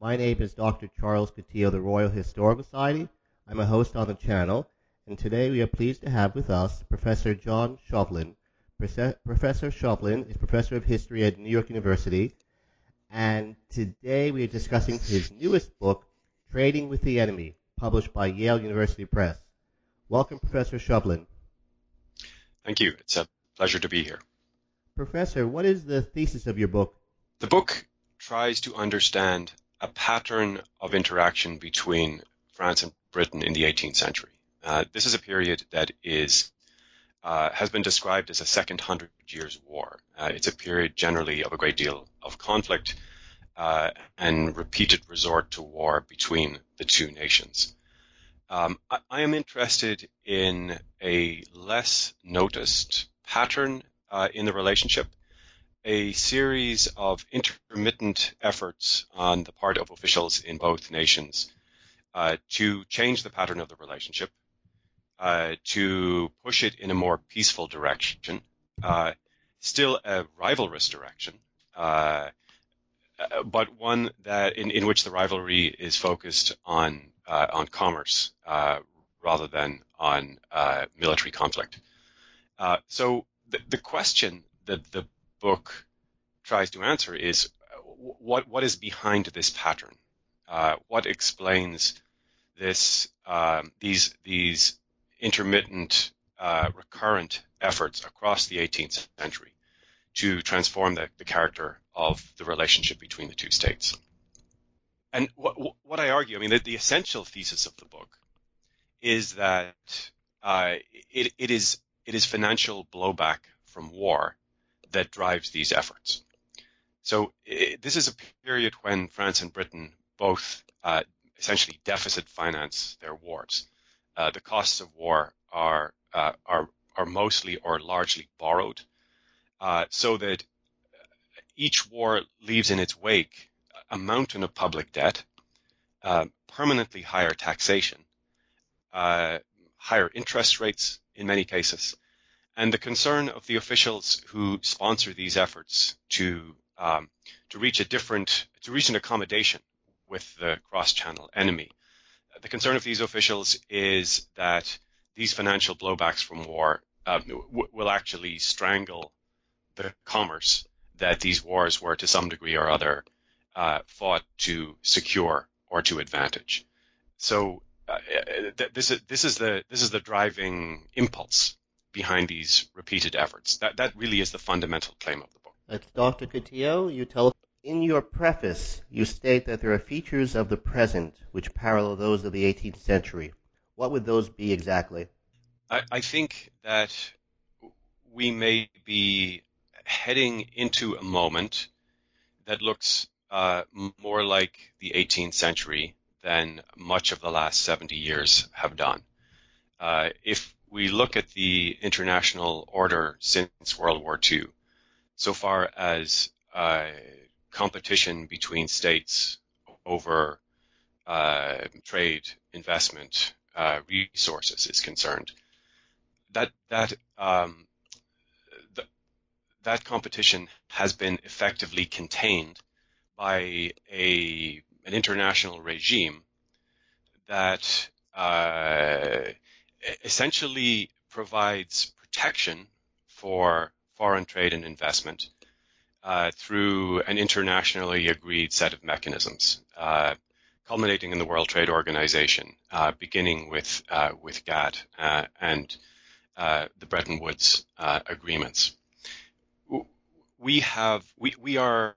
My name is Dr. Charles Coutinho of the Royal Historical Society. I'm a host on the channel, and today we are pleased to have with us Professor John Shovlin. Profe- Professor Shovlin is Professor of History at New York University, and today we are discussing his newest book, Trading with the Enemy, published by Yale University Press. Welcome, Professor Shovlin. Thank you. It's a pleasure to be here. Professor, what is the thesis of your book? The book tries to understand a pattern of interaction between France and Britain in the 18th century. Uh, this is a period that is uh, has been described as a second hundred years war. Uh, it's a period generally of a great deal of conflict uh, and repeated resort to war between the two nations. Um, I, I, am interested in a less noticed pattern uh, in the relationship a series of intermittent efforts on the part of officials in both nations uh, to change the pattern of the relationship, uh, to push it in a more peaceful direction, uh, still a rivalrous direction, uh, uh, but one that in, in which the rivalry is focused on uh, on commerce rather than on military conflict. so the, the question that the book tries to answer is what what is behind this pattern? Uh, what explains this um, these these intermittent uh, recurrent efforts across the 18th century to transform the, the character of the relationship between the two states? And what, what I argue, I mean, the, the essential thesis of the book is that uh, it, it is it is financial blowback from war that drives these efforts. So it, this is a period when France and Britain both uh, essentially deficit finance their wars. Uh, the costs of war are uh, are are mostly or largely borrowed, uh, so that each war leaves in its wake a mountain of public debt, uh, permanently higher taxation, uh, higher interest rates in many cases, and the concern of the officials who sponsor these efforts to um, to reach a different to reach an accommodation with the cross-channel enemy. The concern of these officials is that these financial blowbacks from war uh, w- will actually strangle the commerce that these wars were to some degree or other uh, fought to secure or to advantage. So uh, th- this is this is the this is the driving impulse behind these repeated efforts. That that really is the fundamental claim of the book. That's Dr. Coutinho. You tell in your preface, you state that there are features of the present which parallel those of the 18th century. What would those be exactly? I, I think that we may be heading into a moment that looks uh, more like the 18th century than much of the last 70 years have done. Uh, if we look at the international order since World War II, so far as uh, competition between states over uh, trade, investment, uh, resources is concerned, that that um, th- that competition has been effectively contained by a an international regime that uh, essentially provides protection for foreign trade and investment uh, through an internationally agreed set of mechanisms, uh, culminating in the World Trade Organization, uh, beginning with uh, with GATT uh, and the Bretton Woods agreements. We have we we are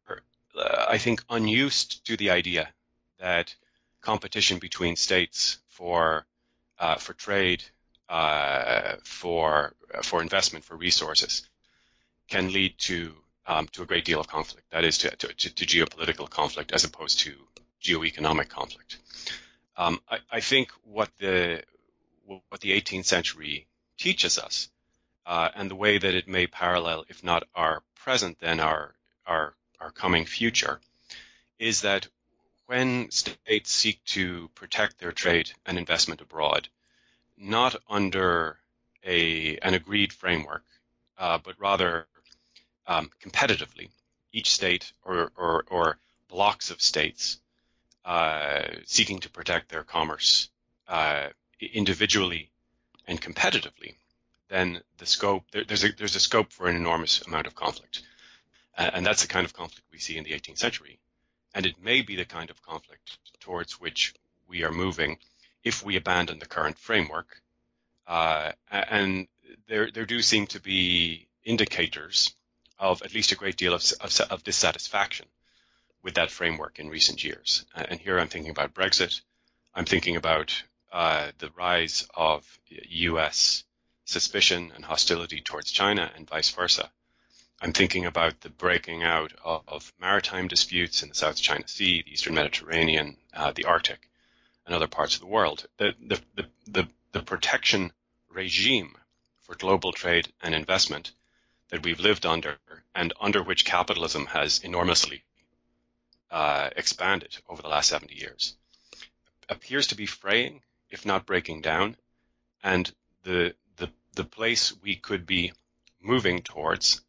I think unused to the idea that competition between states for uh, for trade, uh, for for investment, for resources, can lead to um, to a great deal of conflict. That is to, to, to, geopolitical conflict as opposed to geoeconomic conflict. Um, I, I, think what the what the 18th century teaches us, uh, and the way that it may parallel, if not our present, then our our our coming future, is that when states seek to protect their trade and investment abroad, not under a, an agreed framework, uh, but rather um, competitively, each state or, or, or blocks of states uh, seeking to protect their commerce uh, individually and competitively, then the scope there, there's a there's a scope for an enormous amount of conflict, and that's the kind of conflict we see in the 18th century. And it may be the kind of conflict towards which we are moving if we abandon the current framework. Uh, and there, there do seem to be indicators of at least a great deal of, of, of dissatisfaction with that framework in recent years. And here I'm thinking about Brexit. I'm thinking about uh, the rise of U.S. suspicion and hostility towards China and vice versa. I'm thinking about the breaking out of, of, maritime disputes in the South China Sea, the Eastern Mediterranean, uh, the Arctic, and other parts of the world. The, the, the, the, the protection regime for global trade and investment that we've lived under and under which capitalism has enormously uh, expanded over the last 70 years appears to be fraying, if not breaking down. And the, the, the place we could be moving towards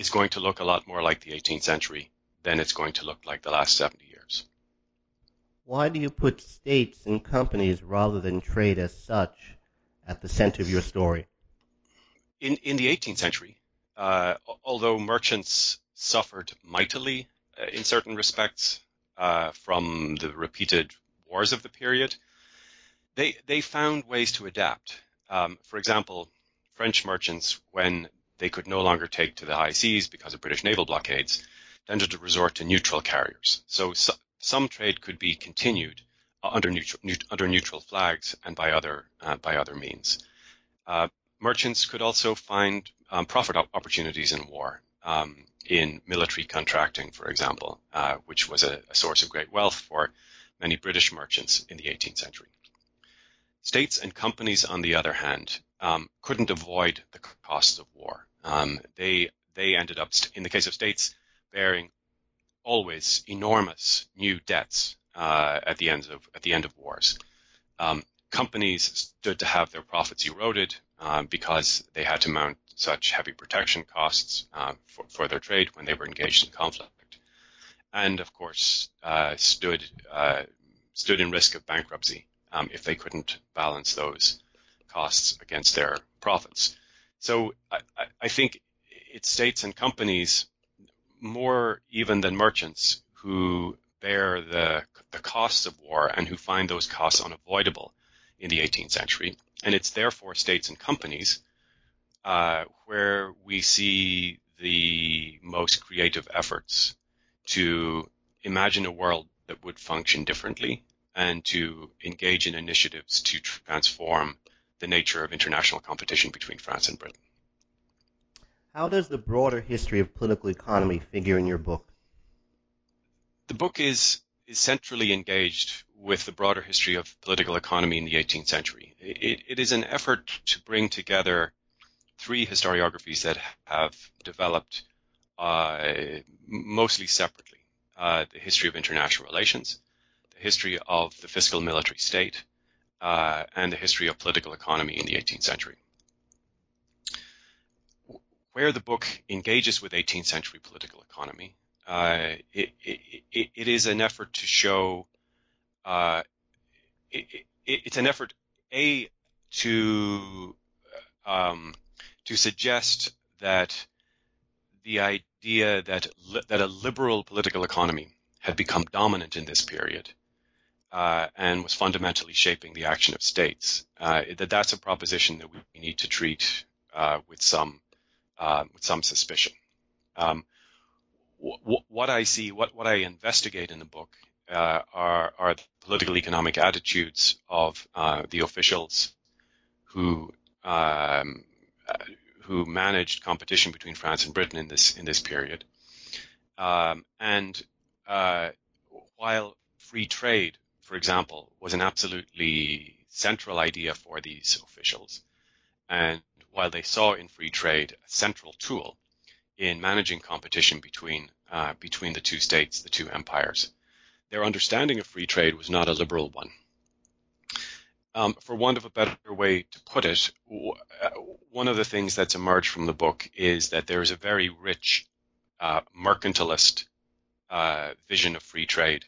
is going to look a lot more like the 18th century than it's going to look like the last 70 years. Why do you put states and companies rather than trade as such at the center of your story? In, in the 18th century, uh, although merchants suffered mightily uh, in certain respects uh, from the repeated wars of the period, they, they found ways to adapt. Um, for example, French merchants, when they could no longer take to the high seas because of British naval blockades, tended to resort to neutral carriers. So, so some trade could be continued uh, under neutral, under neutral flags and by other uh, by other means. Uh, merchants could also find um, profit opportunities in war, um, in military contracting, for example, uh, which was a, a, source of great wealth for many British merchants in the 18th century. States and companies, on the other hand, um, couldn't avoid the costs of war. Um, they they ended up, in the case of states, bearing always enormous new debts uh, at the end of at the end of wars. Um, companies stood to have their profits eroded um, because they had to mount such heavy protection costs uh, for, for, their trade when they were engaged in conflict, and of course uh, stood uh, stood in risk of bankruptcy um, if they couldn't balance those costs against their profits. So I, I think it's states and companies more even than merchants who bear the, the costs of war and who find those costs unavoidable in the 18th century. And it's therefore states and companies uh, where we see the most creative efforts to imagine a world that would function differently and to engage in initiatives to transform the nature of international competition between France and Britain. How does the broader history of political economy figure in your book? The book is, is centrally engaged with the broader history of political economy in the 18th century. It, it is an effort to bring together three historiographies that have developed uh, mostly separately uh, the history of international relations, the history of the fiscal military state, uh, and the history of political economy in the 18th century. Where the book engages with 18th century political economy, uh, it, it, it is an effort to show, uh, it, it's an effort, A, to, um, to suggest that the idea that, li- that a liberal political economy had become dominant in this period uh, and was fundamentally shaping the action of states. Uh, that that's a proposition that we need to treat uh, with some uh, with some suspicion. Um, wh- what I see, what what I investigate in the book uh, are are the political economic attitudes of uh, the officials who um, who managed competition between France and Britain in this in this period. Um, and while free trade for example, was an absolutely central idea for these officials. And while they saw in free trade a central tool in managing competition between uh, between the two states, the two empires, their understanding of free trade was not a liberal one. Um, for want of a better way to put it, uh, one of the things that's emerged from the book is that there is a very rich uh, mercantilist uh, vision of free trade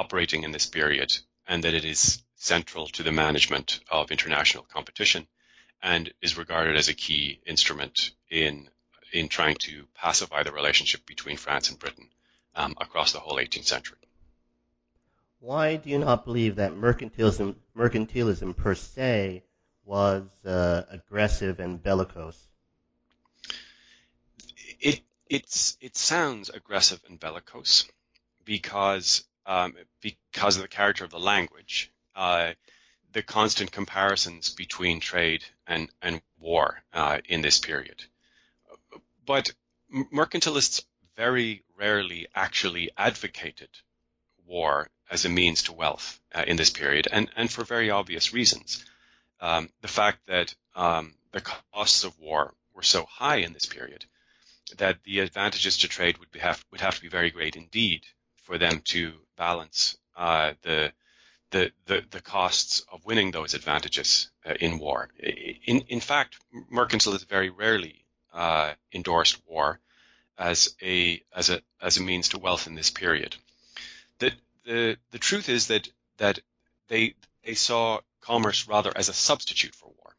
operating in this period and that it is central to the management of international competition and is regarded as a key instrument in in trying to pacify the relationship between France and Britain um, across the whole 18th century. Why do you not believe that mercantilism, mercantilism per se was uh, aggressive and bellicose? It it's it sounds aggressive and bellicose because um, because of the character of the language, uh, the constant comparisons between trade and, and war uh, in this period. But mercantilists very rarely actually advocated war as a means to wealth uh, in this period, and, and for very obvious reasons. Um, the fact that um, the costs of war were so high in this period that the advantages to trade would, be have, would have to be very great indeed for them to balance uh, the, the, the the costs of winning those advantages uh, in war. In in fact, mercantilists very rarely uh, endorsed war as a as a as a means to wealth in this period. The the the truth is that that they they saw commerce rather as a substitute for war,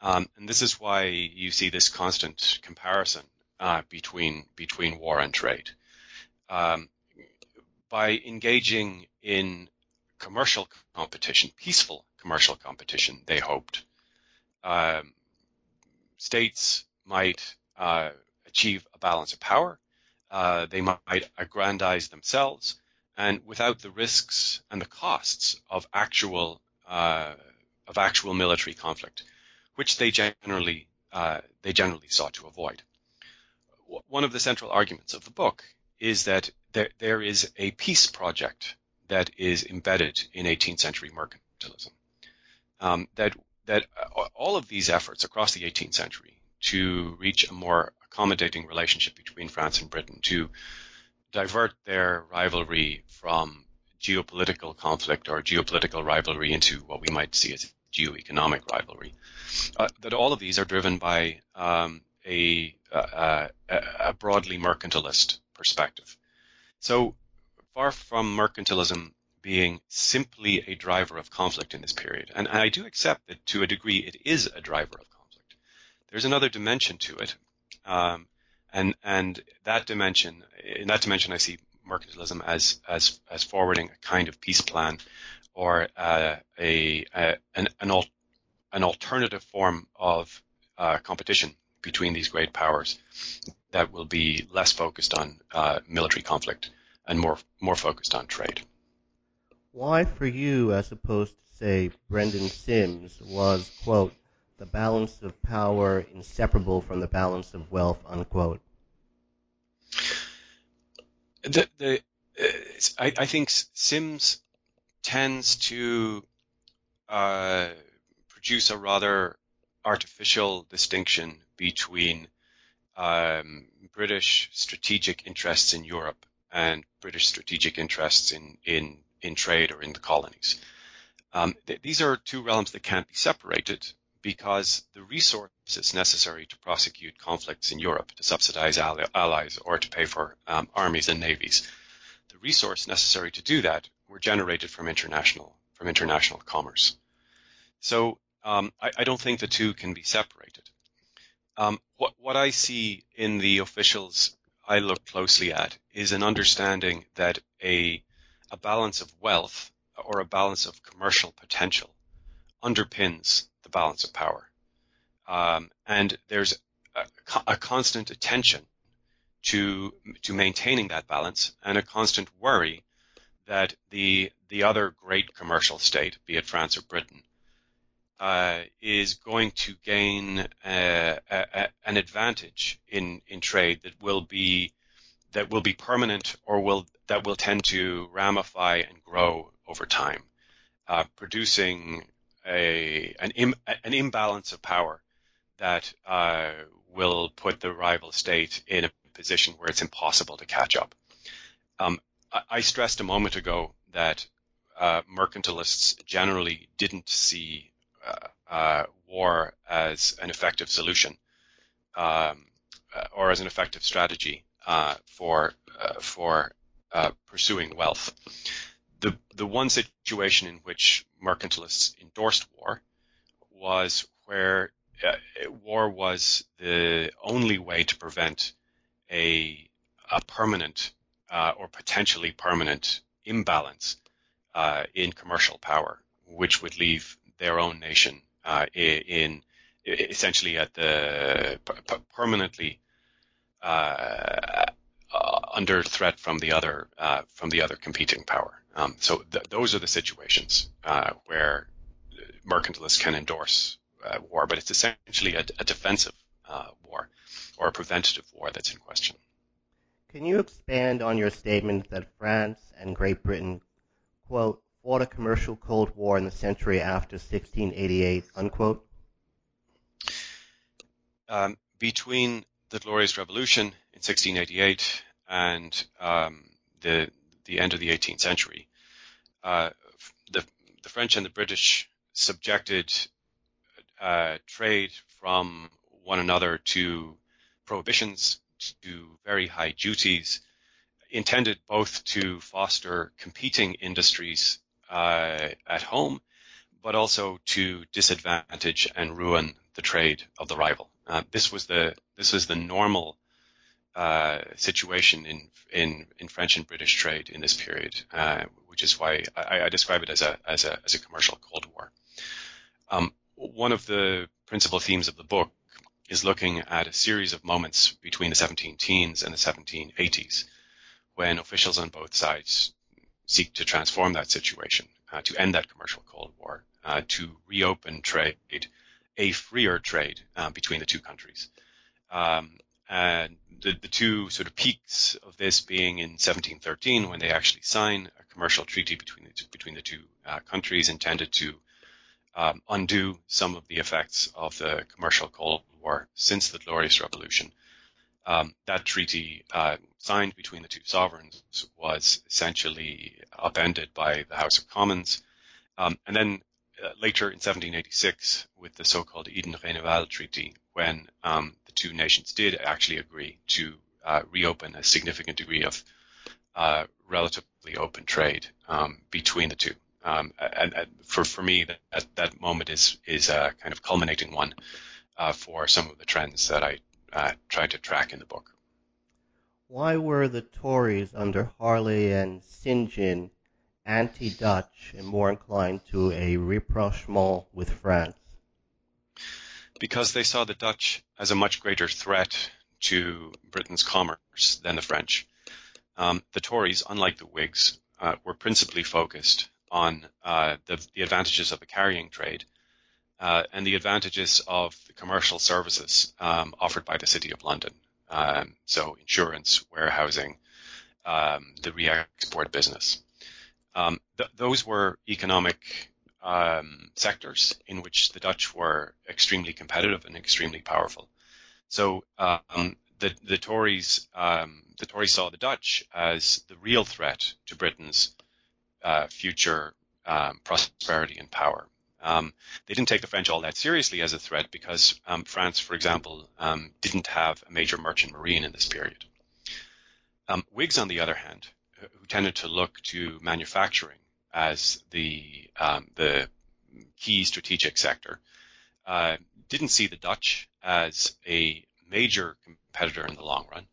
um, and this is why you see this constant comparison uh, between between war and trade. Um, by engaging in commercial competition, peaceful commercial competition, they hoped, um, states might uh, achieve a balance of power. Uh, they might aggrandize themselves, and without the risks and the costs of actual uh, of actual military conflict, which they generally uh, they generally sought to avoid. One of the central arguments of the book is that there, there is a peace project that is embedded in 18th century mercantilism. Um, that that all of these efforts across the 18th century to reach a more accommodating relationship between France and Britain, to divert their rivalry from geopolitical conflict or geopolitical rivalry into what we might see as geoeconomic rivalry, uh, that all of these are driven by um, a, a, a broadly mercantilist perspective. So far from mercantilism being simply a driver of conflict in this period, and I do accept that to a degree it is a driver of conflict. There's another dimension to it, um, and and that dimension, in that dimension, I see mercantilism as as as forwarding a kind of peace plan, or uh, a, a an an, al- an alternative form of uh, competition between these great powers that will be less focused on uh, military conflict and more more focused on trade. Why, for you, as opposed to say Brendan Simms, was quote the balance of power inseparable from the balance of wealth unquote? The, the uh, I, I, think Simms tends to uh, produce a rather artificial distinction between um, British strategic interests in Europe and British strategic interests in in in trade or in the colonies. Um, th- these are two realms that can't be separated because the resources necessary to prosecute conflicts in Europe, to subsidize ally- allies, or to pay for um, armies and navies, the resource necessary to do that were generated from international from international commerce. So um, I, I, don't think the two can be separated. Um, what, what I see in the officials I look closely at is an understanding that a, a balance of wealth or a balance of commercial potential underpins the balance of power. Um, and there's a, a, constant attention to to maintaining that balance and a constant worry that the the other great commercial state, be it France or Britain, uh, is going to gain uh, a, an advantage in, in trade that will be that will be permanent or will that will tend to ramify and grow over time, uh, producing a an, Im, an imbalance of power that uh, will put the rival state in a position where it's impossible to catch up. Um, I, I stressed a moment ago that uh, mercantilists generally didn't see uh, uh, war as an effective solution um, uh, or as an effective strategy for for pursuing wealth. The the one situation in which mercantilists endorsed war was where uh, war was the only way to prevent a, a permanent uh, or potentially permanent imbalance uh, in commercial power, which would leave their own nation uh, in, essentially at the permanently uh, uh, under threat from the other uh, from the other competing power. Um, so th- those are the situations uh, where mercantilists can endorse war, but it's essentially a, a defensive war or a preventative war that's in question. Can you expand on your statement that France and Great Britain, quote, fought a commercial Cold War in the century after 1688, unquote? Um, between the Glorious Revolution in 1688 and um, the the end of the 18th century, uh, the the French and the British subjected uh, trade from one another to prohibitions, to very high duties, intended both to foster competing industries uh, at home, but also to disadvantage and ruin the trade of the rival. Uh, this was the this was the normal uh, situation in, in in French and British trade in this period, uh, which is why I, I, describe it as a as a as a commercial Cold War. Um, one of the principal themes of the book is looking at a series of moments between the 17 teens and the 1780s when officials on both sides seek to transform that situation, uh, to end that commercial Cold War, uh, to reopen trade, a freer trade uh, between the two countries. Um, and the, the, two sort of peaks of this being in 1713 when they actually sign a commercial treaty between the two, between the two uh, countries intended to um, undo some of the effects of the commercial Cold War since the Glorious Revolution. Um, that treaty uh, signed between the two sovereigns was essentially upended by the House of Commons. Um, and then uh, later in 1786, with the so-called Eden-Rayneval Treaty, when um, the two nations did actually agree to uh, reopen a significant degree of uh, relatively open trade um, between the two. Um, and, and, for for me, that that moment is is a kind of culminating one uh, for some of the trends that I uh, tried to track in the book. Why were the Tories under Harley and St. John anti-Dutch and more inclined to a rapprochement with France? Because they saw the Dutch as a much greater threat to Britain's commerce than the French. Um, the Tories, unlike the Whigs, uh, were principally focused on uh, the, the, advantages of the carrying trade uh, and the advantages of the commercial services um, offered by the City of London. Um, so insurance, warehousing, um, the re-export business. Um, th- those were economic um, sectors in which the Dutch were extremely competitive and extremely powerful. So um, the, the Tories the Tories saw the Dutch as the real threat to Britain's uh, future prosperity and power. Um, they didn't take the French all that seriously as a threat because um, France, for example, um, didn't have a major merchant marine in this period. Um, Whigs, on the other hand, who tended to look to manufacturing as the um, the key strategic sector, uh, didn't see the Dutch as a major competitor in the long run,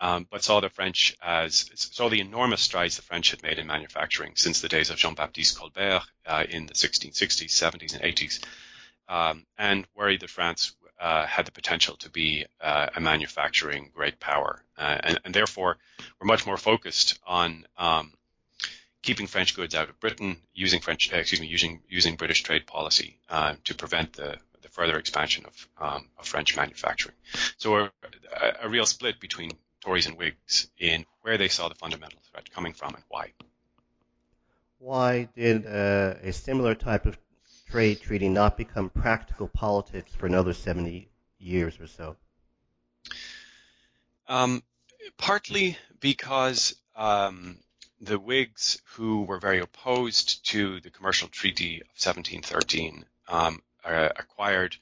um, but saw the French as saw the enormous strides the French had made in manufacturing since the days of Jean-Baptiste Colbert uh, in the 1660s, 70s, and 80s, um, and worried that France uh, had the potential to be uh, a manufacturing great power, uh, and, and, therefore were much more focused on um, keeping French goods out of Britain, using French, uh, excuse me, using using British trade policy uh, to prevent the the further expansion of, um, of French manufacturing. So a, a, real split between Tories and Whigs in where they saw the fundamental threat coming from and why. Why did uh, a similar type of trade treaty not become practical politics for another 70 years or so? Um, partly because um, the Whigs, who were very opposed to the commercial treaty of 1713, um, acquired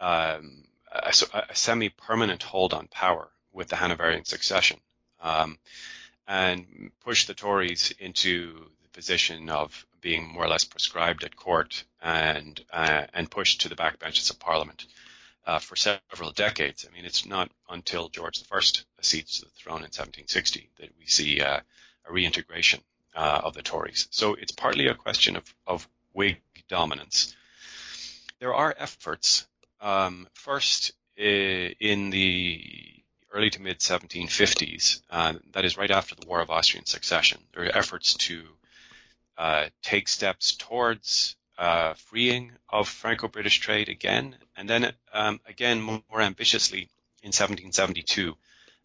um, a, a, semi-permanent hold on power with the Hanoverian succession, um, and pushed the Tories into the position of being more or less proscribed at court and uh, and pushed to the backbenches of Parliament uh, for several decades. I mean, it's not until George I to the throne in 1760 that we see uh, a reintegration uh, of the Tories. So it's partly a question of, of Whig dominance. There are efforts, um, first in the early to mid 1750s, uh, that is right after the War of Austrian Succession, there are efforts to uh, take steps towards uh, freeing of Franco-British trade again, and then um, again more ambitiously in 1772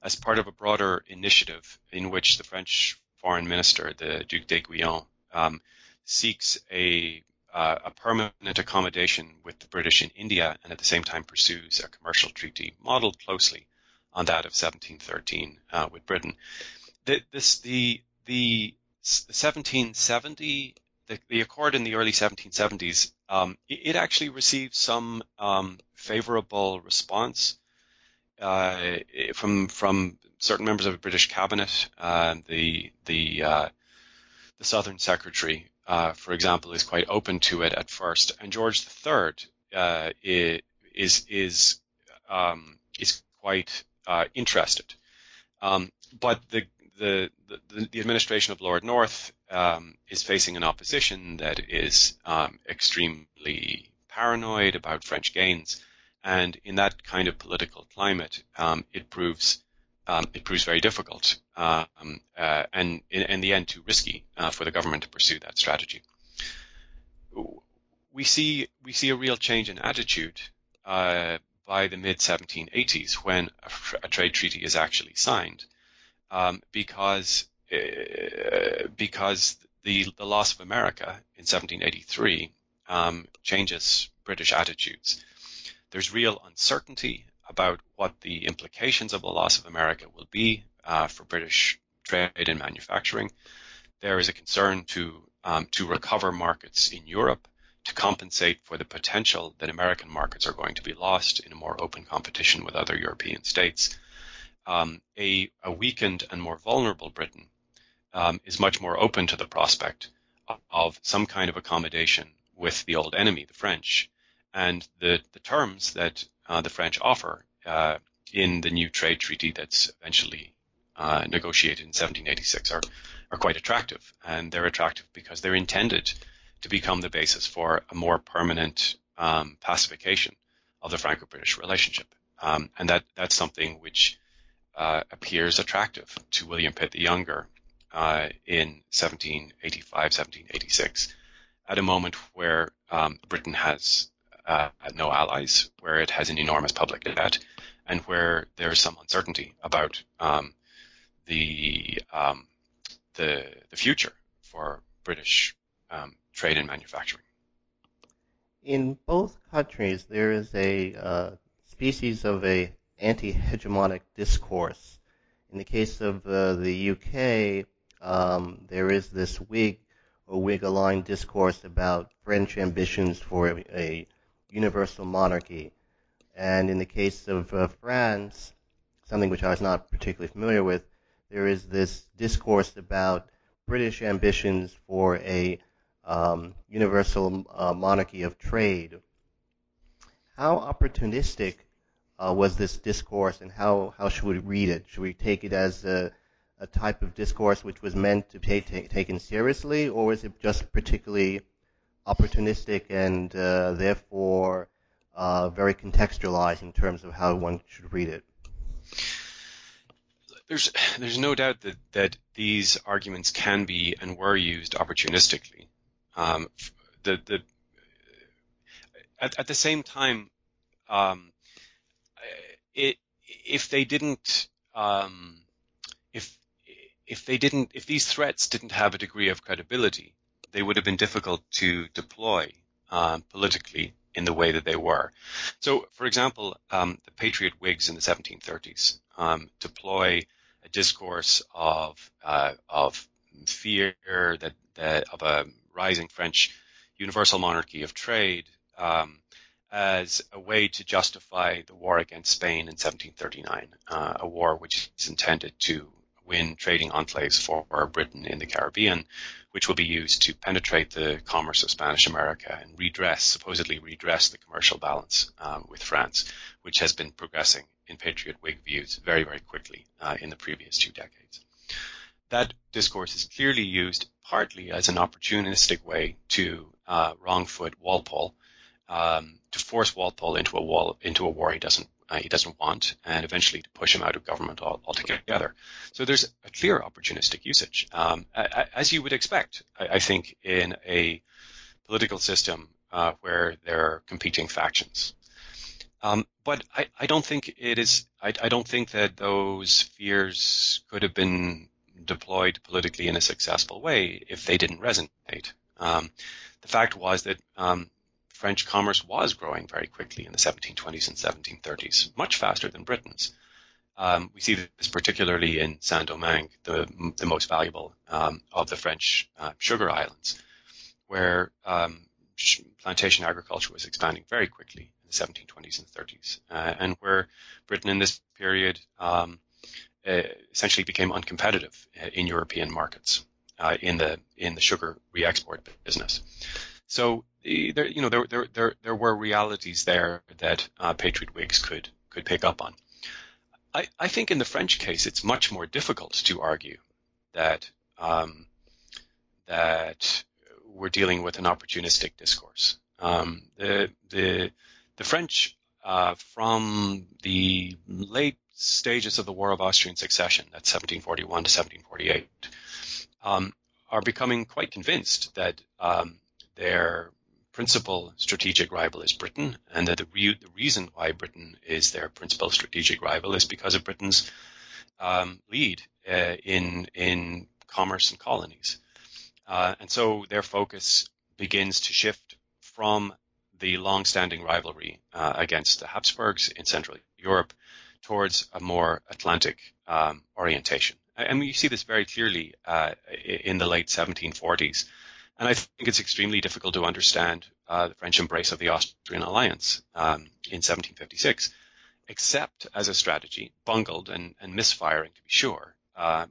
as part of a broader initiative in which the French foreign minister, the Duc d'Aiguillon, um, seeks a, uh, a permanent accommodation with the British in India and at the same time pursues a commercial treaty modeled closely on that of 1713 uh, with Britain. The, this, the, the 1770, the, the, accord in the early 1770s, um, it, it, actually received some um, favorable response uh, from from certain members of the British cabinet. Uh, the the uh, the Southern Secretary, uh, for example, is quite open to it at first, and George III uh, is is um, is quite uh, interested. Um, but the, the, the, the, administration of Lord North um, is facing an opposition that is um, extremely paranoid about French gains, and in that kind of political climate, um, it proves um, it proves very difficult, um, uh, and in, in, the end, too risky uh, for the government to pursue that strategy. We see we see a real change in attitude uh, by the mid 1780s when a, trade treaty is actually signed, um, because uh, because the the loss of America in 1783 um, changes British attitudes. There's real uncertainty about what the implications of the loss of America will be uh, for British trade and manufacturing. There is a concern to um, to recover markets in Europe to compensate for the potential that American markets are going to be lost in a more open competition with other European states. Um, a, a, weakened and more vulnerable Britain um, is much more open to the prospect of some kind of accommodation with the old enemy, the French, and the, the terms that uh, the French offer uh, in the new trade treaty that's eventually uh, negotiated in 1786 are, are quite attractive. And they're attractive because they're intended to become the basis for a more permanent um, pacification of the Franco-British relationship. Um, and that, that's something which uh, appears attractive to William Pitt the Younger uh, in 1785, 1786, at a moment where um, Britain has uh, no allies, where it has an enormous public debt, and where there's some uncertainty about um, the, um, the the future for British um, trade and manufacturing. In both countries, there is a uh, species of a anti-hegemonic discourse. In the case of uh, the UK, um, there is this Whig or Whig-aligned discourse about French ambitions for a, a universal monarchy. And in the case of uh, France, something which I was not particularly familiar with, there is this discourse about British ambitions for a um, universal uh, monarchy of trade. How opportunistic uh, was this discourse, and how, how should we read it? Should we take it as a, a type of discourse which was meant to be take, taken seriously, or was it just particularly opportunistic and uh, therefore uh, very contextualized in terms of how one should read it? There's there's no doubt that that these arguments can be and were used opportunistically. Um, the the at, at the same time, um, it if they didn't um, if if they didn't if these threats didn't have a degree of credibility, they would have been difficult to deploy um, politically in the way that they were. So, for example, um, the Patriot Whigs in the 1730s um, deploy a discourse of uh, of fear that, that of a rising French universal monarchy of trade um, as a way to justify the war against Spain in 1739, uh, a war which is intended to win trading enclaves for Britain in the Caribbean, which will be used to penetrate the commerce of Spanish America and redress, supposedly redress the commercial balance um, with France, which has been progressing in Patriot Whig views very, very quickly uh, in the previous two decades. That discourse is clearly used partly as an opportunistic way to uh, wrong foot Walpole, um, to force Walpole into a wall into a war he doesn't uh, he doesn't want, and eventually to push him out of government altogether. So there's a clear opportunistic usage, um, as you would expect, I, I, think, in a political system uh, where there are competing factions. Um, but I, I, don't think it is. I, I, don't think that those fears could have been deployed politically in a successful way if they didn't resonate. Um, the fact was that um, French commerce was growing very quickly in the 1720s and 1730s, much faster than Britain's. Um, we see this particularly in Saint-Domingue, the, the most valuable um, of the French uh, sugar islands, where um, plantation agriculture was expanding very quickly in the 1720s and 30s, uh, and where Britain in this period um, essentially became uncompetitive uh, in European markets uh, in the in the sugar re-export business. So there, you know, there, there, there, there were realities there that uh, Patriot Whigs could could pick up on. I, I think in the French case, it's much more difficult to argue that um, that we're dealing with an opportunistic discourse. Um, the the the French uh, from the late stages of the War of Austrian Succession, that's 1741 to 1748, um, are becoming quite convinced that um, their principal strategic rival is Britain, and that the, re- the, reason why Britain is their principal strategic rival is because of Britain's um, lead uh, in in commerce and colonies, uh, and so their focus begins to shift from the long-standing rivalry uh, against the Habsburgs in Central Europe towards a more Atlantic um, orientation. And you see this very clearly uh, in the late 1740s and I think it's extremely difficult to understand uh, the French embrace of the Austrian alliance um, in 1756, except as a strategy, bungled and, and misfiring to be sure, uh,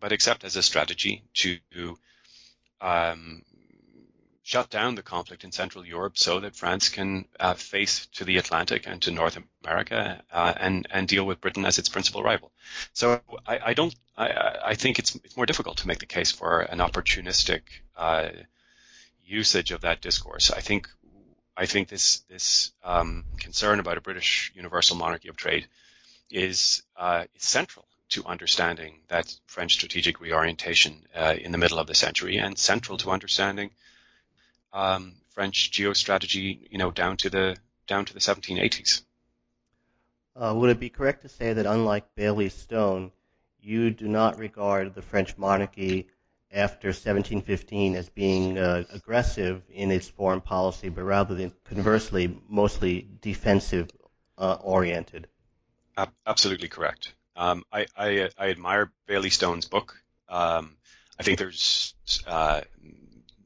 but except as a strategy to um, shut down the conflict in Central Europe so that France can uh, face to the Atlantic and to North America uh, and and deal with Britain as its principal rival. So I, I don't. I, I, think it's it's more difficult to make the case for an opportunistic uh, usage of that discourse. I think I think this this um, concern about a British universal monarchy of trade is uh, is central to understanding that French strategic reorientation uh, in the middle of the century, and central to understanding um, French geostrategy, you know, down to the down to the 1780s. Uh, would it be correct to say that, unlike Bailey Stone, you do not regard the French monarchy after 1715 as being uh, aggressive in its foreign policy, but rather than conversely, mostly defensive uh, oriented. absolutely correct. Um, I, I, I, admire Bailey Stone's book. Um, I think there's uh,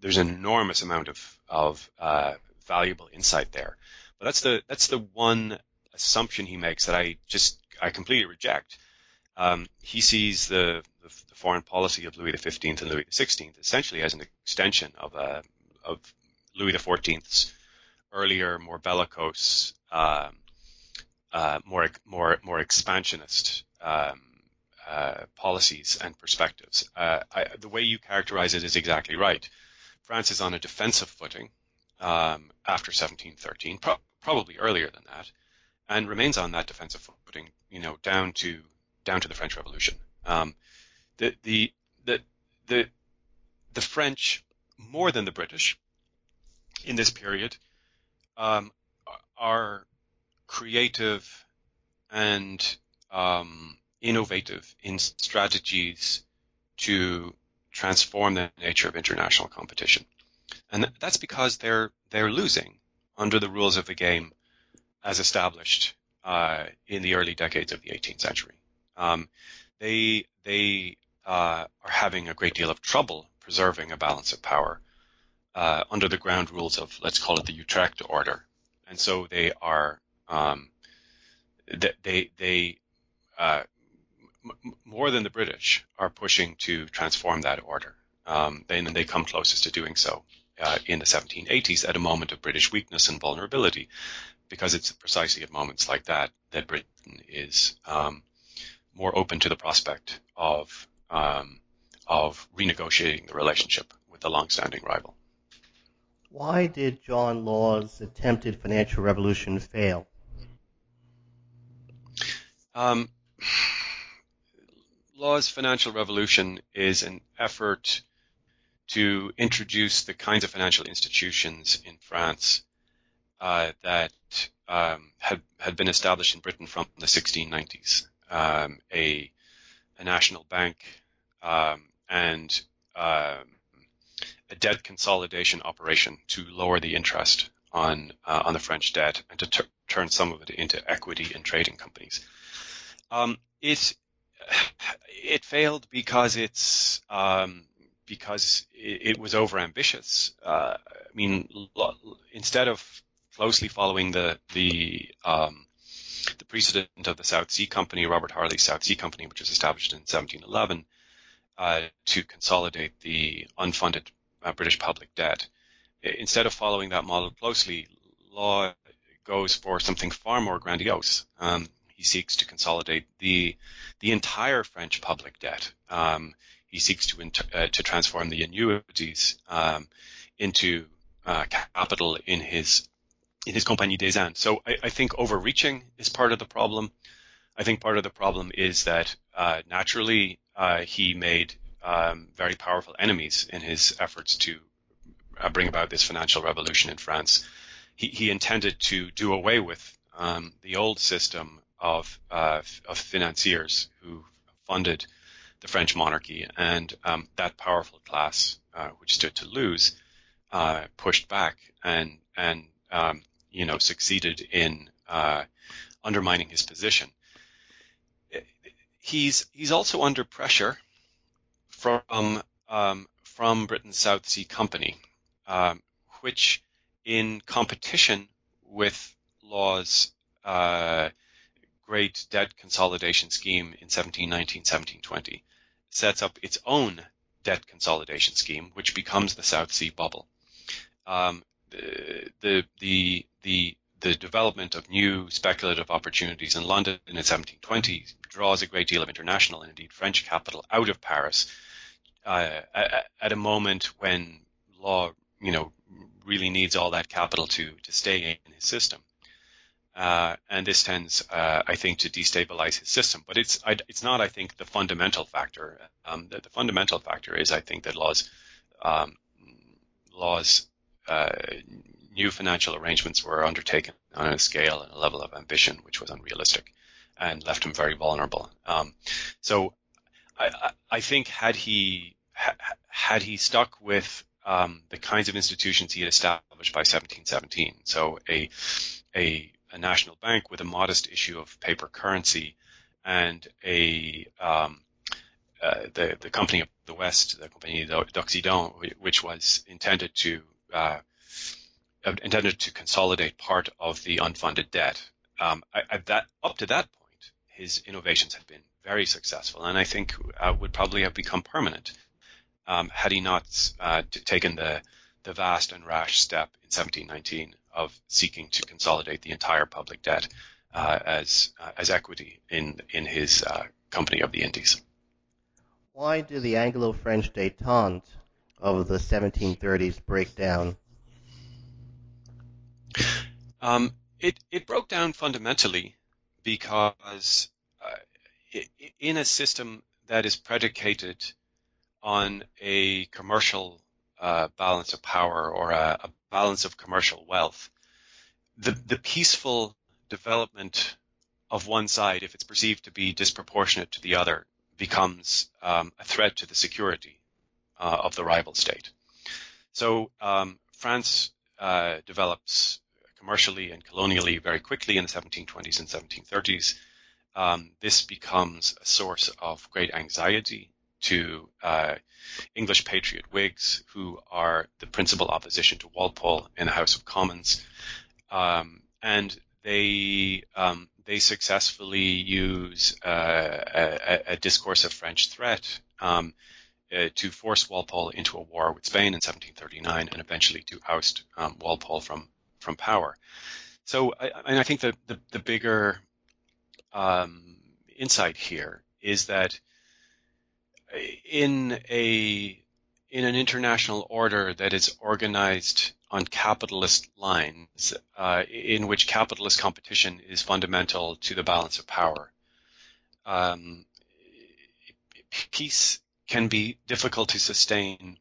there's an enormous amount of of uh, valuable insight there. But that's the that's the one assumption he makes that I just I completely reject. Um, he sees the, the, the, foreign policy of Louis XV and Louis XVI essentially as an extension of uh, of Louis XIV's earlier, more bellicose, um, uh, more more more expansionist um, uh, policies and perspectives. Uh, I, the way you characterize it is exactly right. France is on a defensive footing um, after 1713, pro- probably earlier than that, and remains on that defensive footing, you know, down to down to the French Revolution. Um, the the the the the French, more than the British, in this period, um, are creative and um, innovative in strategies to transform the nature of international competition. And that's because they're they're losing under the rules of the game as established uh, in the early decades of the 18th century. Um, they they uh, are having a great deal of trouble preserving a balance of power uh, under the ground rules of let's call it the Utrecht order, and so they are um, they they uh, m- more than the British are pushing to transform that order. Um, and they come closest to doing so uh, in the 1780s at a moment of British weakness and vulnerability, because it's precisely at moments like that that Britain is um, more open to the prospect of um, of renegotiating the relationship with the long-standing rival. Why did John Law's attempted financial revolution fail? Um, Law's financial revolution is an effort to introduce the kinds of financial institutions in France uh, that um, had had been established in Britain from the 1690s. Um, a, a national bank um, and um, a debt consolidation operation to lower the interest on uh, on the French debt and to t- turn some of it into equity in trading companies. Um, it it failed because it's um, because it, it was overambitious. Uh, I mean, lo- instead of closely following the the um, the precedent of the South Sea Company, Robert Harley's South Sea Company, which was established in 1711 uh, to consolidate the unfunded uh, British public debt. Instead of following that model closely, Law goes for something far more grandiose. Um, he seeks to consolidate the the entire French public debt. Um, he seeks to inter- uh, to transform the annuities um, into uh, capital in his in his Compagnie des Indes. So I, I, think overreaching is part of the problem. I think part of the problem is that uh, naturally uh, he made um, very powerful enemies in his efforts to uh, bring about this financial revolution in France. He, he intended to do away with um, the old system of uh, of financiers who funded the French monarchy, and um, that powerful class, uh, which stood to lose, uh, pushed back and and um, you know succeeded in uh, undermining his position. He's he's also under pressure from um, from Britain's South Sea Company, um, which in competition with Law's uh, great debt consolidation scheme in 1719, 1720, sets up its own debt consolidation scheme, which becomes the South Sea Bubble. Um, the, the, the, the, development of new speculative opportunities in London in 1720 draws a great deal of international and indeed French capital out of Paris uh, at, a moment when Law, you know, really needs all that capital to to stay in his system. Uh, and this tends, uh, I think, to destabilize his system. But it's I, it's not, I think, the fundamental factor. Um, the, the, fundamental factor is, I think, that laws um, laws uh, new financial arrangements were undertaken on a scale and a level of ambition which was unrealistic and left him very vulnerable. Um, so I, I, think had he ha, had he stuck with um, the kinds of institutions he had established by 1717, so a a a national bank with a modest issue of paper currency and a um, uh, the the company of the West, the company d'Occident, which was intended to uh, intended to consolidate part of the unfunded debt. Um, at that up to that point, his innovations had been very successful, and I think uh, would probably have become permanent um, had he not uh, t- taken the the vast and rash step in 1719 of seeking to consolidate the entire public debt uh, as uh, as equity in in his uh, Company of the Indies. Why did the Anglo-French détente of the 1730s break down? Um, it it broke down fundamentally because uh, in a system that is predicated on a commercial uh, balance of power or a, a, balance of commercial wealth, the the peaceful development of one side, if it's perceived to be disproportionate to the other, becomes um, a threat to the security uh, of the rival state. So um, France uh, develops commercially and colonially very quickly in the 1720s and 1730s. Um, this becomes a source of great anxiety to uh, English patriot Whigs, who are the principal opposition to Walpole in the House of Commons, um, and they um, they successfully use uh, a, a, discourse of French threat um, uh, to force Walpole into a war with Spain in 1739, and eventually to oust um, Walpole from from power. So, I, and I think the the, the bigger um, insight here is that in a in an international order that is organized on capitalist lines, uh, in which capitalist competition is fundamental to the balance of power, um, peace can be difficult to sustain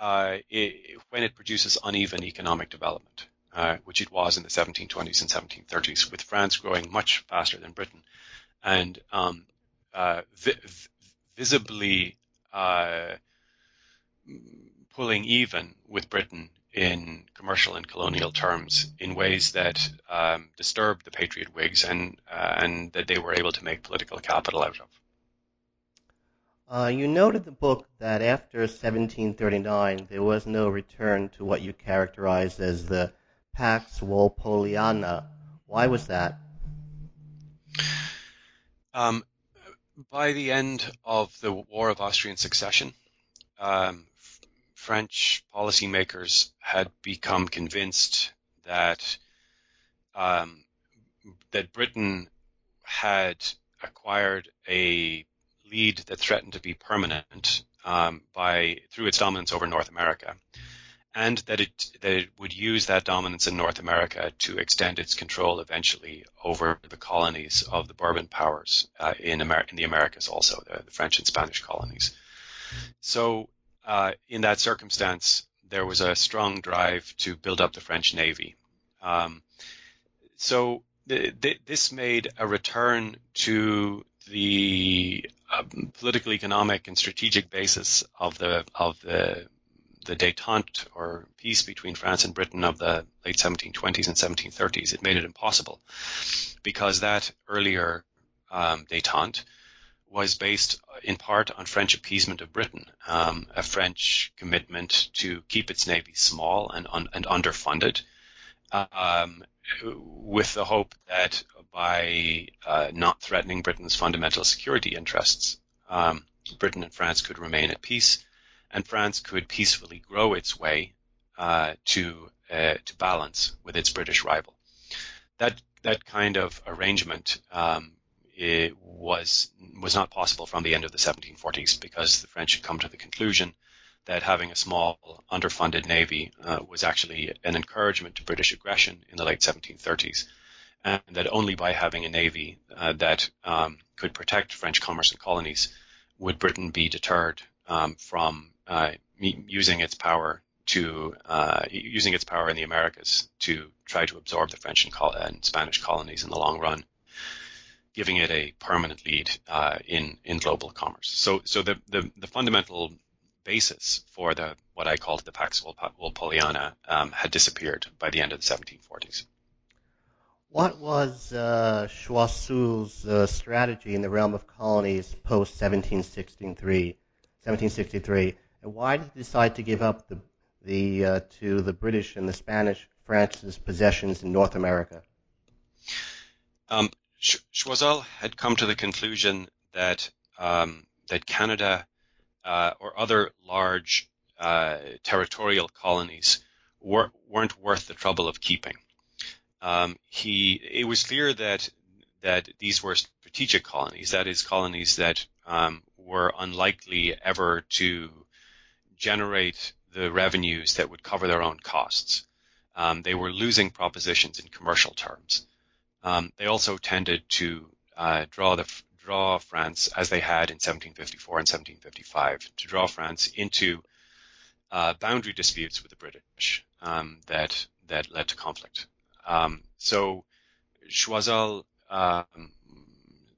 uh, it, when it produces uneven economic development, uh, which it was in the 1720s and 1730s, with France growing much faster than Britain, and um, uh, visibly uh, pulling even with Britain in commercial and colonial terms in ways that um, disturbed the Patriot Whigs and uh, and that they were able to make political capital out of. Uh, you noted in the book that after 1739 there was no return to what you characterized as the Pax Walpoleana. Why was that? Um, by the end of the War of Austrian Succession, um, French policymakers had become convinced that um, that Britain had acquired a lead that threatened to be permanent um, by through its dominance over North America, and that it that it would use that dominance in North America to extend its control eventually over the colonies of the Bourbon powers uh, in, Amer- in the Americas, also the, the, French and Spanish colonies. So, uh, in that circumstance, there was a strong drive to build up the French navy. Um, so, th- th- this made a return to the uh, political, economic, and strategic basis of the of the the détente or peace between France and Britain of the late 1720s and 1730s, it made it impossible because that earlier um, détente was based in part on French appeasement of Britain, um, a French commitment to keep its navy small and, un- and underfunded, um, with the hope that by uh, not threatening Britain's fundamental security interests, um, Britain and France could remain at peace and France could peacefully grow its way uh, to uh, to balance with its British rival. That that kind of arrangement um, was was not possible from the end of the 1740s because the French had come to the conclusion that having a small underfunded navy uh, was actually an encouragement to British aggression in the late 1730s, and that only by having a navy uh, that um, could protect French commerce and colonies would Britain be deterred um, from using its power to uh, using its power in the Americas to try to absorb the French and, col- and, Spanish colonies in the long run, giving it a permanent lead uh, in in global commerce. So so the, the, the fundamental basis for the what I called the Pax Walpoleana um, had disappeared by the end of the 1740s. What was uh, Choiseul's uh, strategy in the realm of colonies post 1763, 1763, and why did he decide to give up the, the uh, to the British and the Spanish France's possessions in North America? Um, Choiseul had come to the conclusion that um, that Canada uh, or other large uh, territorial colonies were, weren't worth the trouble of keeping um, he it was clear that that these were strategic colonies, that is, colonies that um, were unlikely ever to generate the revenues that would cover their own costs. Um, they were losing propositions in commercial terms. Um, they also tended to uh, draw the draw France as they had in 1754 and 1755 to draw France into uh, boundary disputes with the British um, that that led to conflict. Um, so Choiseul, um,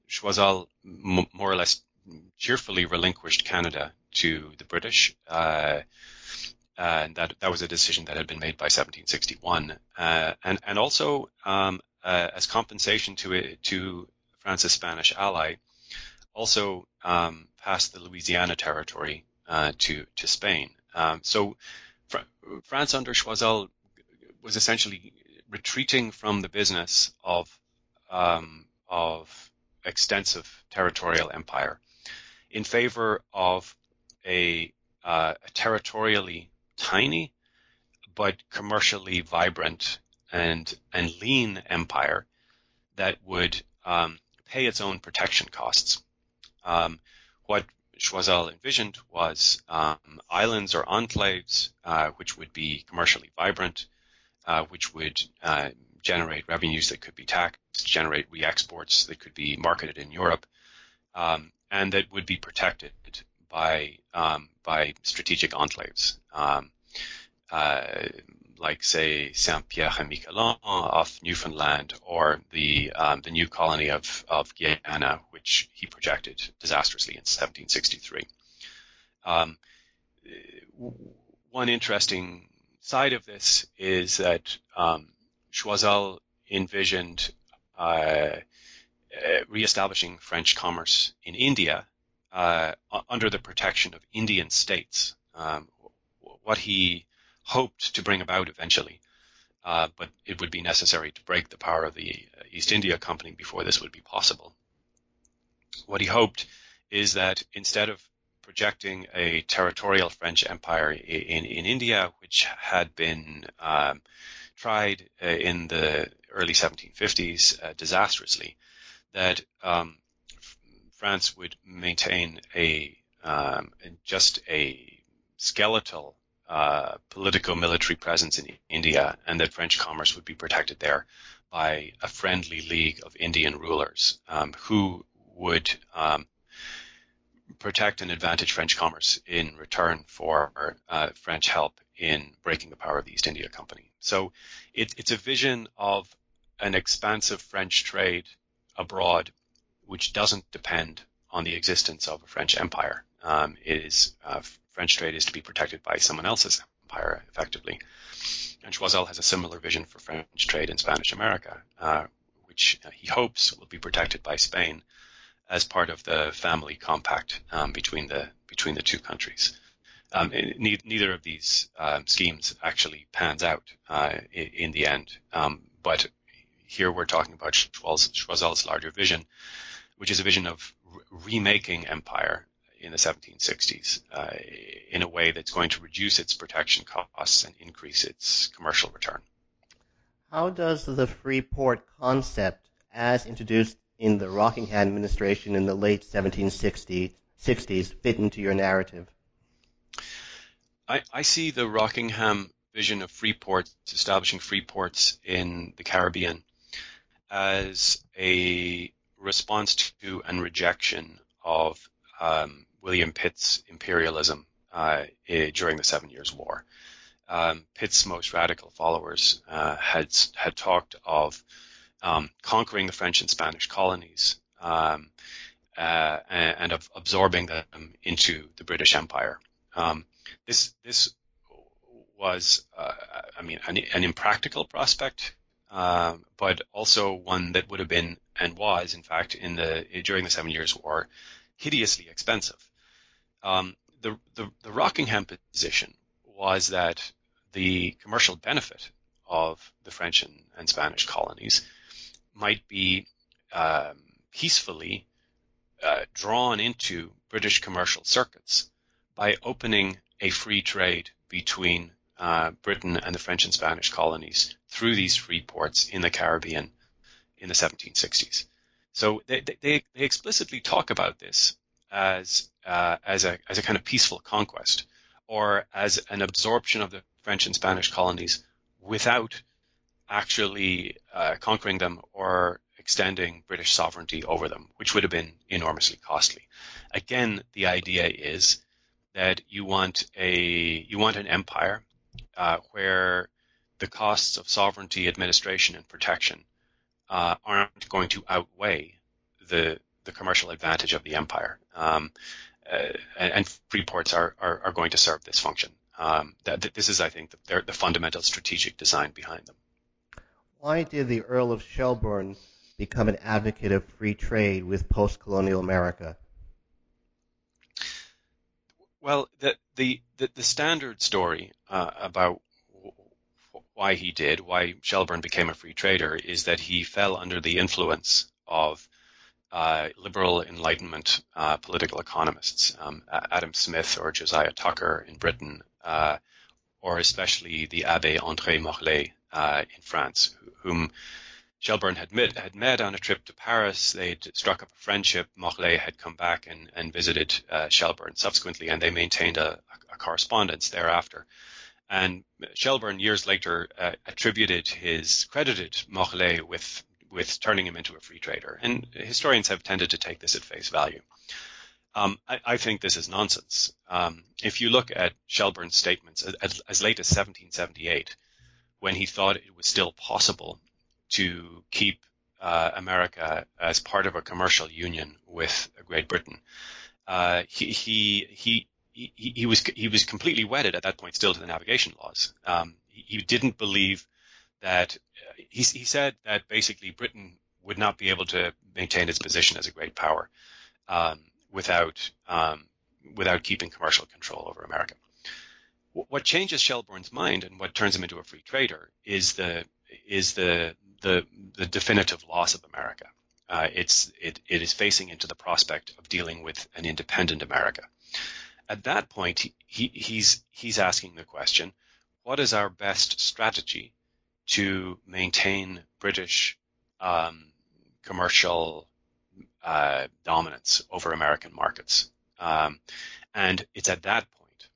Choiseul m- more or less cheerfully relinquished Canada to the British. Uh, and that that was a decision that had been made by 1761, uh, and and also um, uh, as compensation to it, to France's Spanish ally, also um, passed the Louisiana territory uh, to to Spain. Um, so Fr- France under Choiseul was essentially retreating from the business of um, of extensive territorial empire in favor of a, uh, a territorially tiny but commercially vibrant and and lean empire that would um, pay its own protection costs. Um, what Choiseul envisioned was um, islands or enclaves, uh, which would be commercially vibrant, uh, which would uh, generate revenues that could be taxed, generate re-exports that could be marketed in Europe, um, and that would be protected by um, by strategic enclaves, um, uh, like say Saint Pierre and Miquelon off Newfoundland, or the um, the new colony of of Guyana, which he projected disastrously in 1763. Um, one interesting side of this is that um, Choiseul envisioned uh, uh, reestablishing French commerce in India uh, under the protection of Indian states, um, what he hoped to bring about eventually. Uh, but it would be necessary to break the power of the East India Company before this would be possible. What he hoped is that instead of projecting a territorial French empire in, in India, which had been um, tried uh, in the early 1750s uh, disastrously, that um, France would maintain a um, just a skeletal uh, politico-military presence in India, and that French commerce would be protected there by a friendly league of Indian rulers um, who would um, protect and advantage French commerce in return for uh, French help in breaking the power of the East India Company. So it, it's a vision of an expansive French trade abroad, which doesn't depend on the existence of a French empire. Um, it is uh, French trade is to be protected by someone else's empire, effectively. And Choiseul has a similar vision for French trade in Spanish America, uh, which he hopes will be protected by Spain as part of the family compact um, between the between the two countries. Um, ne- neither of these uh, schemes actually pans out uh, in, in, the end, um, but here we're talking about Choiseul's larger vision, which is a vision of re- remaking empire in the 1760s uh, in a way that's going to reduce its protection costs and increase its commercial return. How does the free port concept, as introduced in the Rockingham administration in the late 1760s fit into your narrative? I, I see the Rockingham vision of free ports, establishing free ports in the Caribbean, as a response to and rejection of um, William Pitt's imperialism uh, during the Seven Years' War. Um, Pitt's most radical followers uh, had had talked of um, conquering the French and Spanish colonies um, uh, and, of absorbing them into the British Empire. Um, this this was, uh, I mean, an, an, impractical prospect uh, but also one that would have been and was, in fact, in the during the Seven Years' War, hideously expensive. Um, the, the, the Rockingham position was that the commercial benefit of the French and, and Spanish colonies might be um, peacefully uh, drawn into British commercial circuits by opening a free trade between uh, Britain and the French and Spanish colonies through these free ports in the Caribbean in the 1760s. So they, they, they explicitly talk about this as uh, as a as a kind of peaceful conquest or as an absorption of the French and Spanish colonies without actually uh, conquering them or extending British sovereignty over them, which would have been enormously costly. Again, the idea is that you want a you want an empire uh, where the costs of sovereignty, administration, and protection uh, aren't going to outweigh the the commercial advantage of the empire. Um, uh, and, free ports are, are, are, going to serve this function. Um, that, that, this is, I think, the, the fundamental strategic design behind them. Why did the Earl of Shelburne become an advocate of free trade with post-colonial America? Well, the the the, the standard story uh, about why he did, why Shelburne became a free trader, is that he fell under the influence of uh, liberal Enlightenment uh, political economists, um, Adam Smith or Josiah Tucker in Britain, uh, or especially the Abbe André Morellet uh, in France, whom Shelburne had met, had met on a trip to Paris. They'd struck up a friendship. Morellet had come back and, and visited uh, Shelburne subsequently, and they maintained a, a, correspondence thereafter. And Shelburne, years later, uh, attributed his, credited Morellet with with turning him into a free trader. And historians have tended to take this at face value. Um, I, I, think this is nonsense. Um, if you look at Shelburne's statements as, as, late as 1778, when he thought it was still possible to keep uh, America as part of a commercial union with Great Britain, uh, he, he, he he, he, was he was completely wedded at that point still to the navigation laws. Um, he, he, didn't believe that he, he said that basically Britain would not be able to maintain its position as a great power um, without um, without keeping commercial control over America. What changes Shelburne's mind and what turns him into a free trader is the is the the, the definitive loss of America. Uh, it's it, it is facing into the prospect of dealing with an independent America. At that point, he, he, he's he's asking the question: What is our best strategy to maintain British um, commercial uh, dominance over American markets. Um, and it's at that point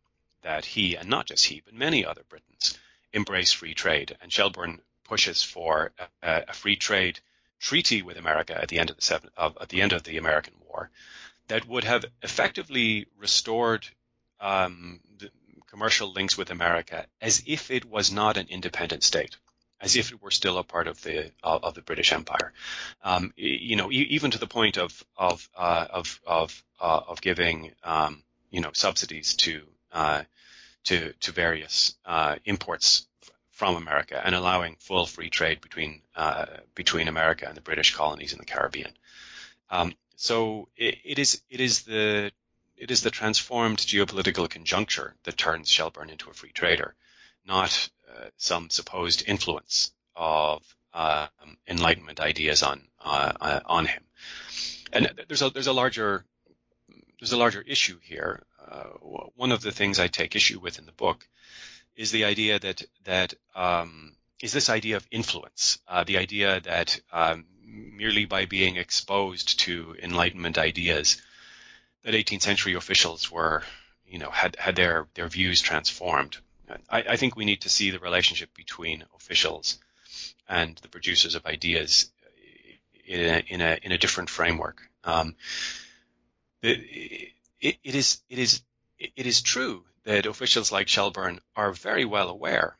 that he, and not just he, but many other Britons, embrace free trade. And Shelburne pushes for a, a free trade treaty with America at the end of the seven, of, at the end of the American War that would have effectively restored um, commercial links with America as if it was not an independent state as if it were still a part of the of, of the British Empire. Um, you know, even to the point of of uh, of of uh, of giving um, you know subsidies to uh, to to various uh, imports from America and allowing full free trade between uh, between America and the British colonies in the Caribbean. Um, so it, it is it is the it is the transformed geopolitical conjuncture that turns Shelburne into a free trader, not uh, some supposed influence of um, Enlightenment ideas on uh, uh, on him. And there's a there's a larger there's a larger issue here. Uh, one of the things I take issue with in the book is the idea that that um, is this idea of influence, uh, the idea that um, merely by being exposed to Enlightenment ideas, that 18th century officials were, you know, had had their their views transformed. I, I, think we need to see the relationship between officials and the producers of ideas in a, in a, in a different framework. Um, it, it, it is it is it is true that officials like Shelburne are very well aware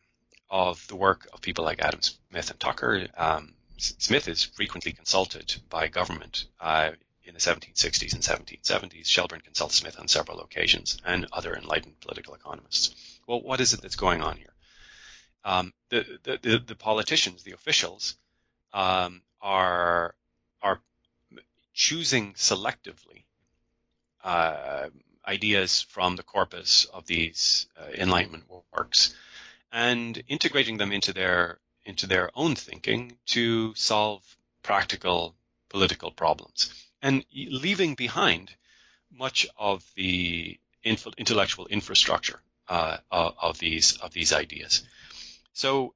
of the work of people like Adam Smith and Tucker. Um, Smith is frequently consulted by government uh, in the 1760s and 1770s. Shelburne consults Smith on several occasions and other enlightened political economists well, what is it that's going on here? um, the, the, the politicians, the officials, um, are are choosing selectively uh, ideas from the corpus of these uh, Enlightenment works and integrating them into their into their own thinking to solve practical political problems and leaving behind much of the intellectual infrastructure uh, of these of these ideas. So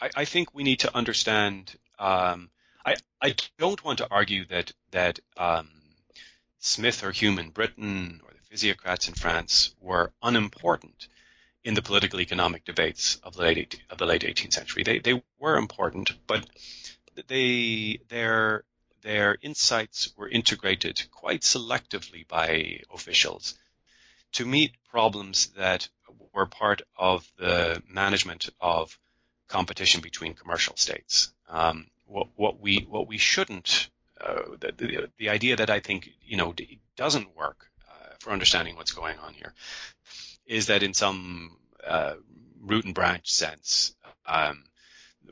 I, I think we need to understand. Um, I I don't want to argue that that um, Smith or Hume in Britain or the physiocrats in France were unimportant in the political economic debates of the late of the late 18th century. They they were important, but they their their insights were integrated quite selectively by officials to meet problems that were part of the management of competition between commercial states. Um, what, what, we what we shouldn't uh, the, the, the, idea that I think you know doesn't work uh, for understanding what's going on here is that in some uh, root and branch sense, um,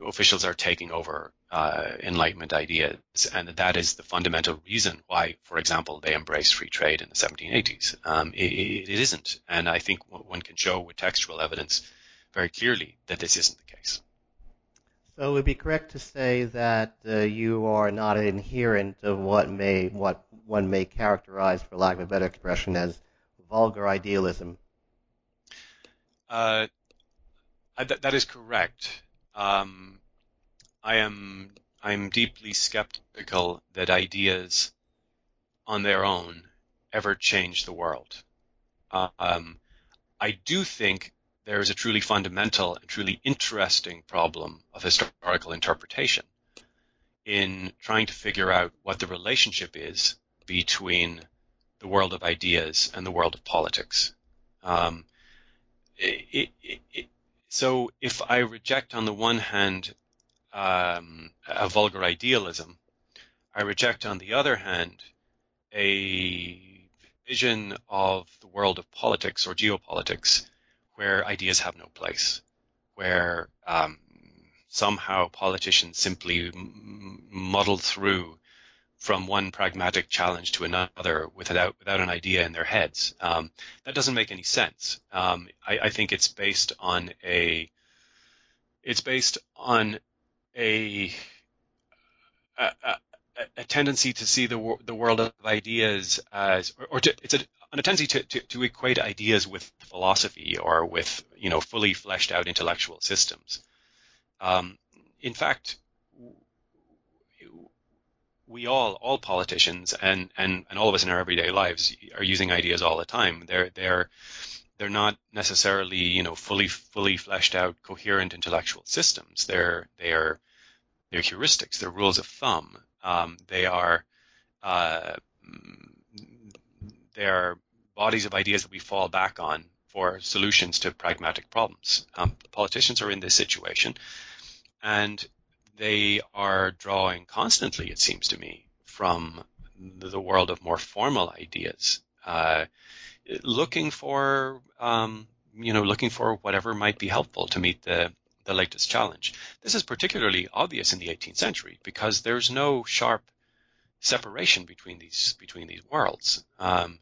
officials are taking over uh, Enlightenment ideas, and that is the fundamental reason why, for example, they embraced free trade in the 1780s. Um, it, it isn't, and I think one can show with textual evidence very clearly that this isn't the case. So it would be correct to say that uh, you are not an adherent of what may what one may characterize, for lack of a better expression, as vulgar idealism. Uh, that, that is correct. Um, I am I'm deeply skeptical that ideas on their own ever change the world. Um, I do think there is a truly fundamental and truly interesting problem of historical interpretation in trying to figure out what the relationship is between the world of ideas and the world of politics. Um, it, it, so if I reject on the one hand um, a vulgar idealism, I reject on the other hand a vision of the world of politics or geopolitics where ideas have no place, where um, somehow politicians simply muddle through from one pragmatic challenge to another without without an idea in their heads. Um, that doesn't make any sense. Um, I, I, think it's based on a it's based on a a, a, a tendency to see the the world of ideas as or, or to, it's a, a tendency to, to, to equate ideas with philosophy or with you know fully fleshed out intellectual systems. Um, in fact, we all, all politicians and, and, and all of us in our everyday lives are using ideas all the time. They're, they're, they're not necessarily, you know, fully, fully fleshed out, coherent intellectual systems. They're, they are, they're heuristics. They're rules of thumb. Um, they are, uh, they are bodies of ideas that we fall back on for solutions to pragmatic problems. Um, politicians are in this situation, and they are drawing constantly, it seems to me, from the world of more formal ideas, uh, looking for, um, you know, looking for whatever might be helpful to meet the the latest challenge. This is particularly obvious in the 18th century because there's no sharp separation between these between these worlds. Um,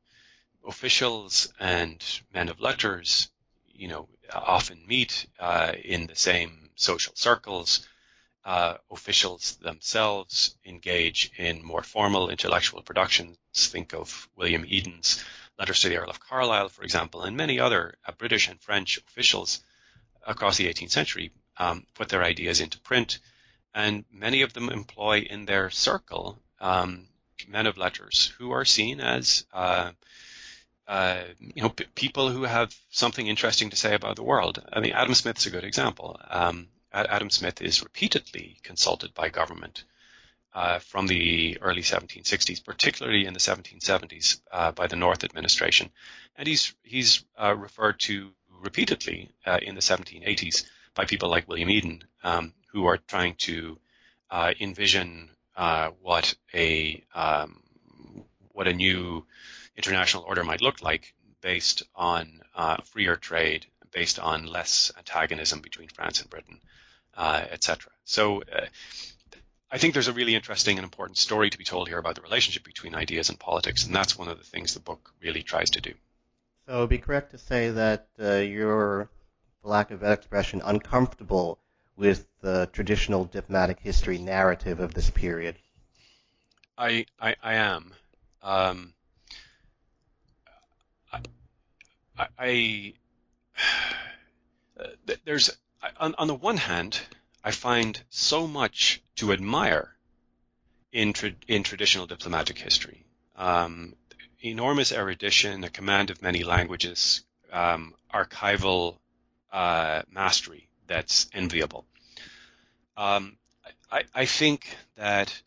officials and men of letters, you know, often meet uh, in the same social circles uh, officials themselves engage in more formal intellectual productions. Think of William Eden's letters to the Earl of Carlisle, for example, and many other uh, British and French officials across the 18th century um, put their ideas into print, and many of them employ in their circle um, men of letters who are seen as uh, uh, you know, p- people who have something interesting to say about the world. I mean, Adam Smith's a good example. Um, Adam Smith is repeatedly consulted by government uh, from the early 1760s, particularly in the 1770s uh, by the North administration, and he's he's uh, referred to repeatedly uh, in the 1780s by people like William Eden, um, who are trying to uh, envision uh, what a um, what a new international order might look like based on freer trade, based on less antagonism between France and Britain, etc. So uh, I think there's a really interesting and important story to be told here about the relationship between ideas and politics, and that's one of the things the book really tries to do. So it would be correct to say that uh, you're, for lack of better expression, uncomfortable with the traditional diplomatic history narrative of this period. I I, I am. Um, I, I there's on, on the one hand, I find so much to admire in tra- in traditional diplomatic history. Um, enormous erudition, a command of many languages, um, archival uh, mastery that's enviable. Um, I, I, think that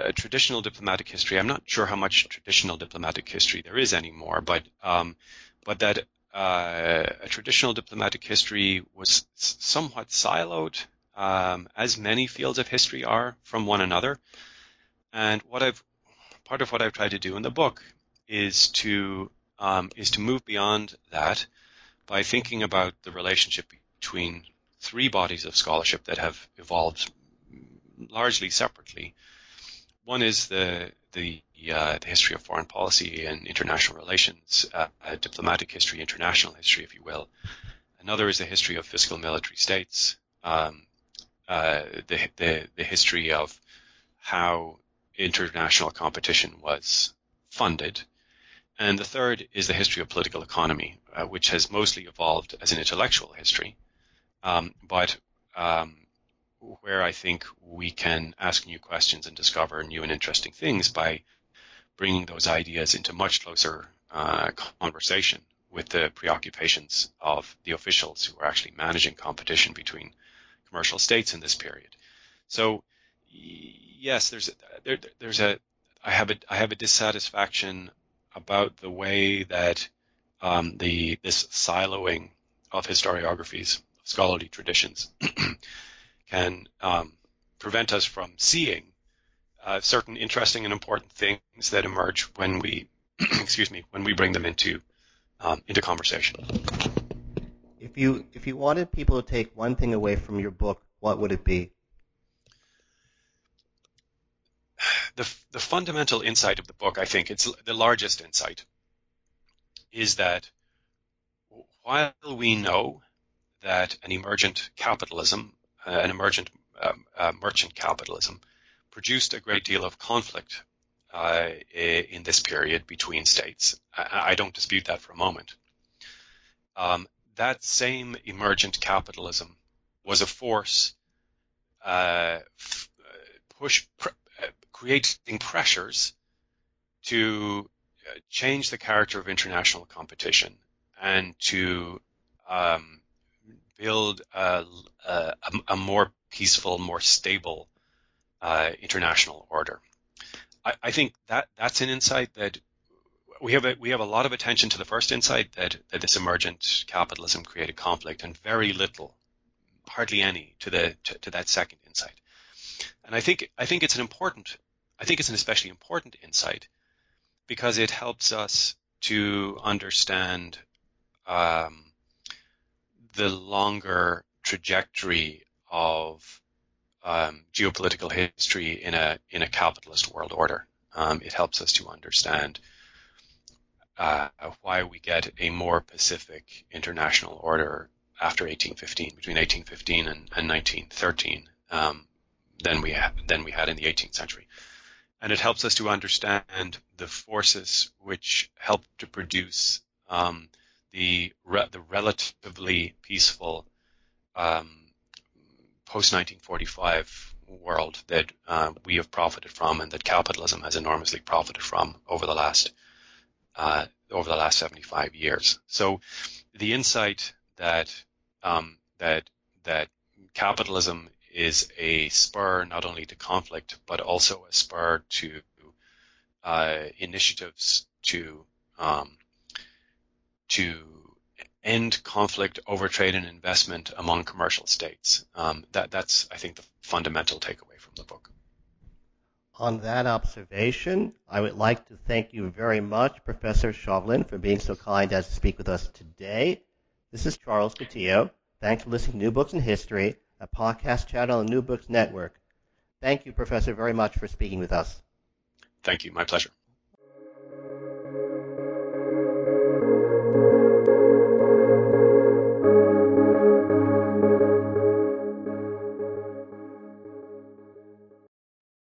uh, traditional diplomatic history. I'm not sure how much traditional diplomatic history there is anymore, but um, but that uh, a traditional diplomatic history was somewhat siloed, um, as many fields of history are from one another. And what I've part of what I've tried to do in the book is to um, is to move beyond that by thinking about the relationship between three bodies of scholarship that have evolved largely separately. One is the the, uh, the history of foreign policy and international relations, uh, diplomatic history, international history, if you will. Another is the history of fiscal military states, um, uh, the, the the history of how international competition was funded. And the third is the history of political economy, uh, which has mostly evolved as an intellectual history, um, but um, where I think we can ask new questions and discover new and interesting things by bringing those ideas into much closer uh, conversation with the preoccupations of the officials who are actually managing competition between commercial states in this period. So yes, there's a, there, there's a I have a I have a dissatisfaction about the way that um, the this siloing of historiographies, scholarly traditions, can um, prevent us from seeing uh, certain interesting and important things that emerge when we, excuse me, when we bring them into um, into conversation. If you if you wanted people to take one thing away from your book, what would it be? The the fundamental insight of the book, I think, it's the largest insight, is that while we know that an emergent capitalism uh, an emergent um, uh, merchant capitalism, produced a great deal of conflict uh, in this period between states. I, I, don't dispute that for a moment. Um, that same emergent capitalism was a force uh, f- push pr- creating pressures to change the character of international competition and to um, build a, a, a more peaceful, more stable uh, international order. I, I, think that that's an insight that we have a, we have a lot of attention to the first insight that, that this emergent capitalism created conflict and very little, hardly any to the to, to that second insight. And I think I think it's an important I think it's an especially important insight because it helps us to understand um, the longer trajectory of um, geopolitical history in a in a capitalist world order. Um, it helps us to understand uh, why we get a more pacific international order after 1815, between 1815 and, and 1913, um, than we ha- than we had in the 18th century. And it helps us to understand the forces which help to produce um, the re- the relatively peaceful um, post 1945 world that uh, we have profited from and that capitalism has enormously profited from over the last uh, over the last 75 years. So the insight that um, that that capitalism is a spur not only to conflict but also a spur to uh, initiatives to um, to end conflict over trade and investment among commercial states. Um, that, that's, I think, the fundamental takeaway from the book. On that observation, I would like to thank you very much, Professor Shovlin, for being so kind as to speak with us today. This is Charles Coutinho. Thanks for listening to New Books in History, a podcast channel on the New Books Network. Thank you, Professor, very much for speaking with us. Thank you. My pleasure.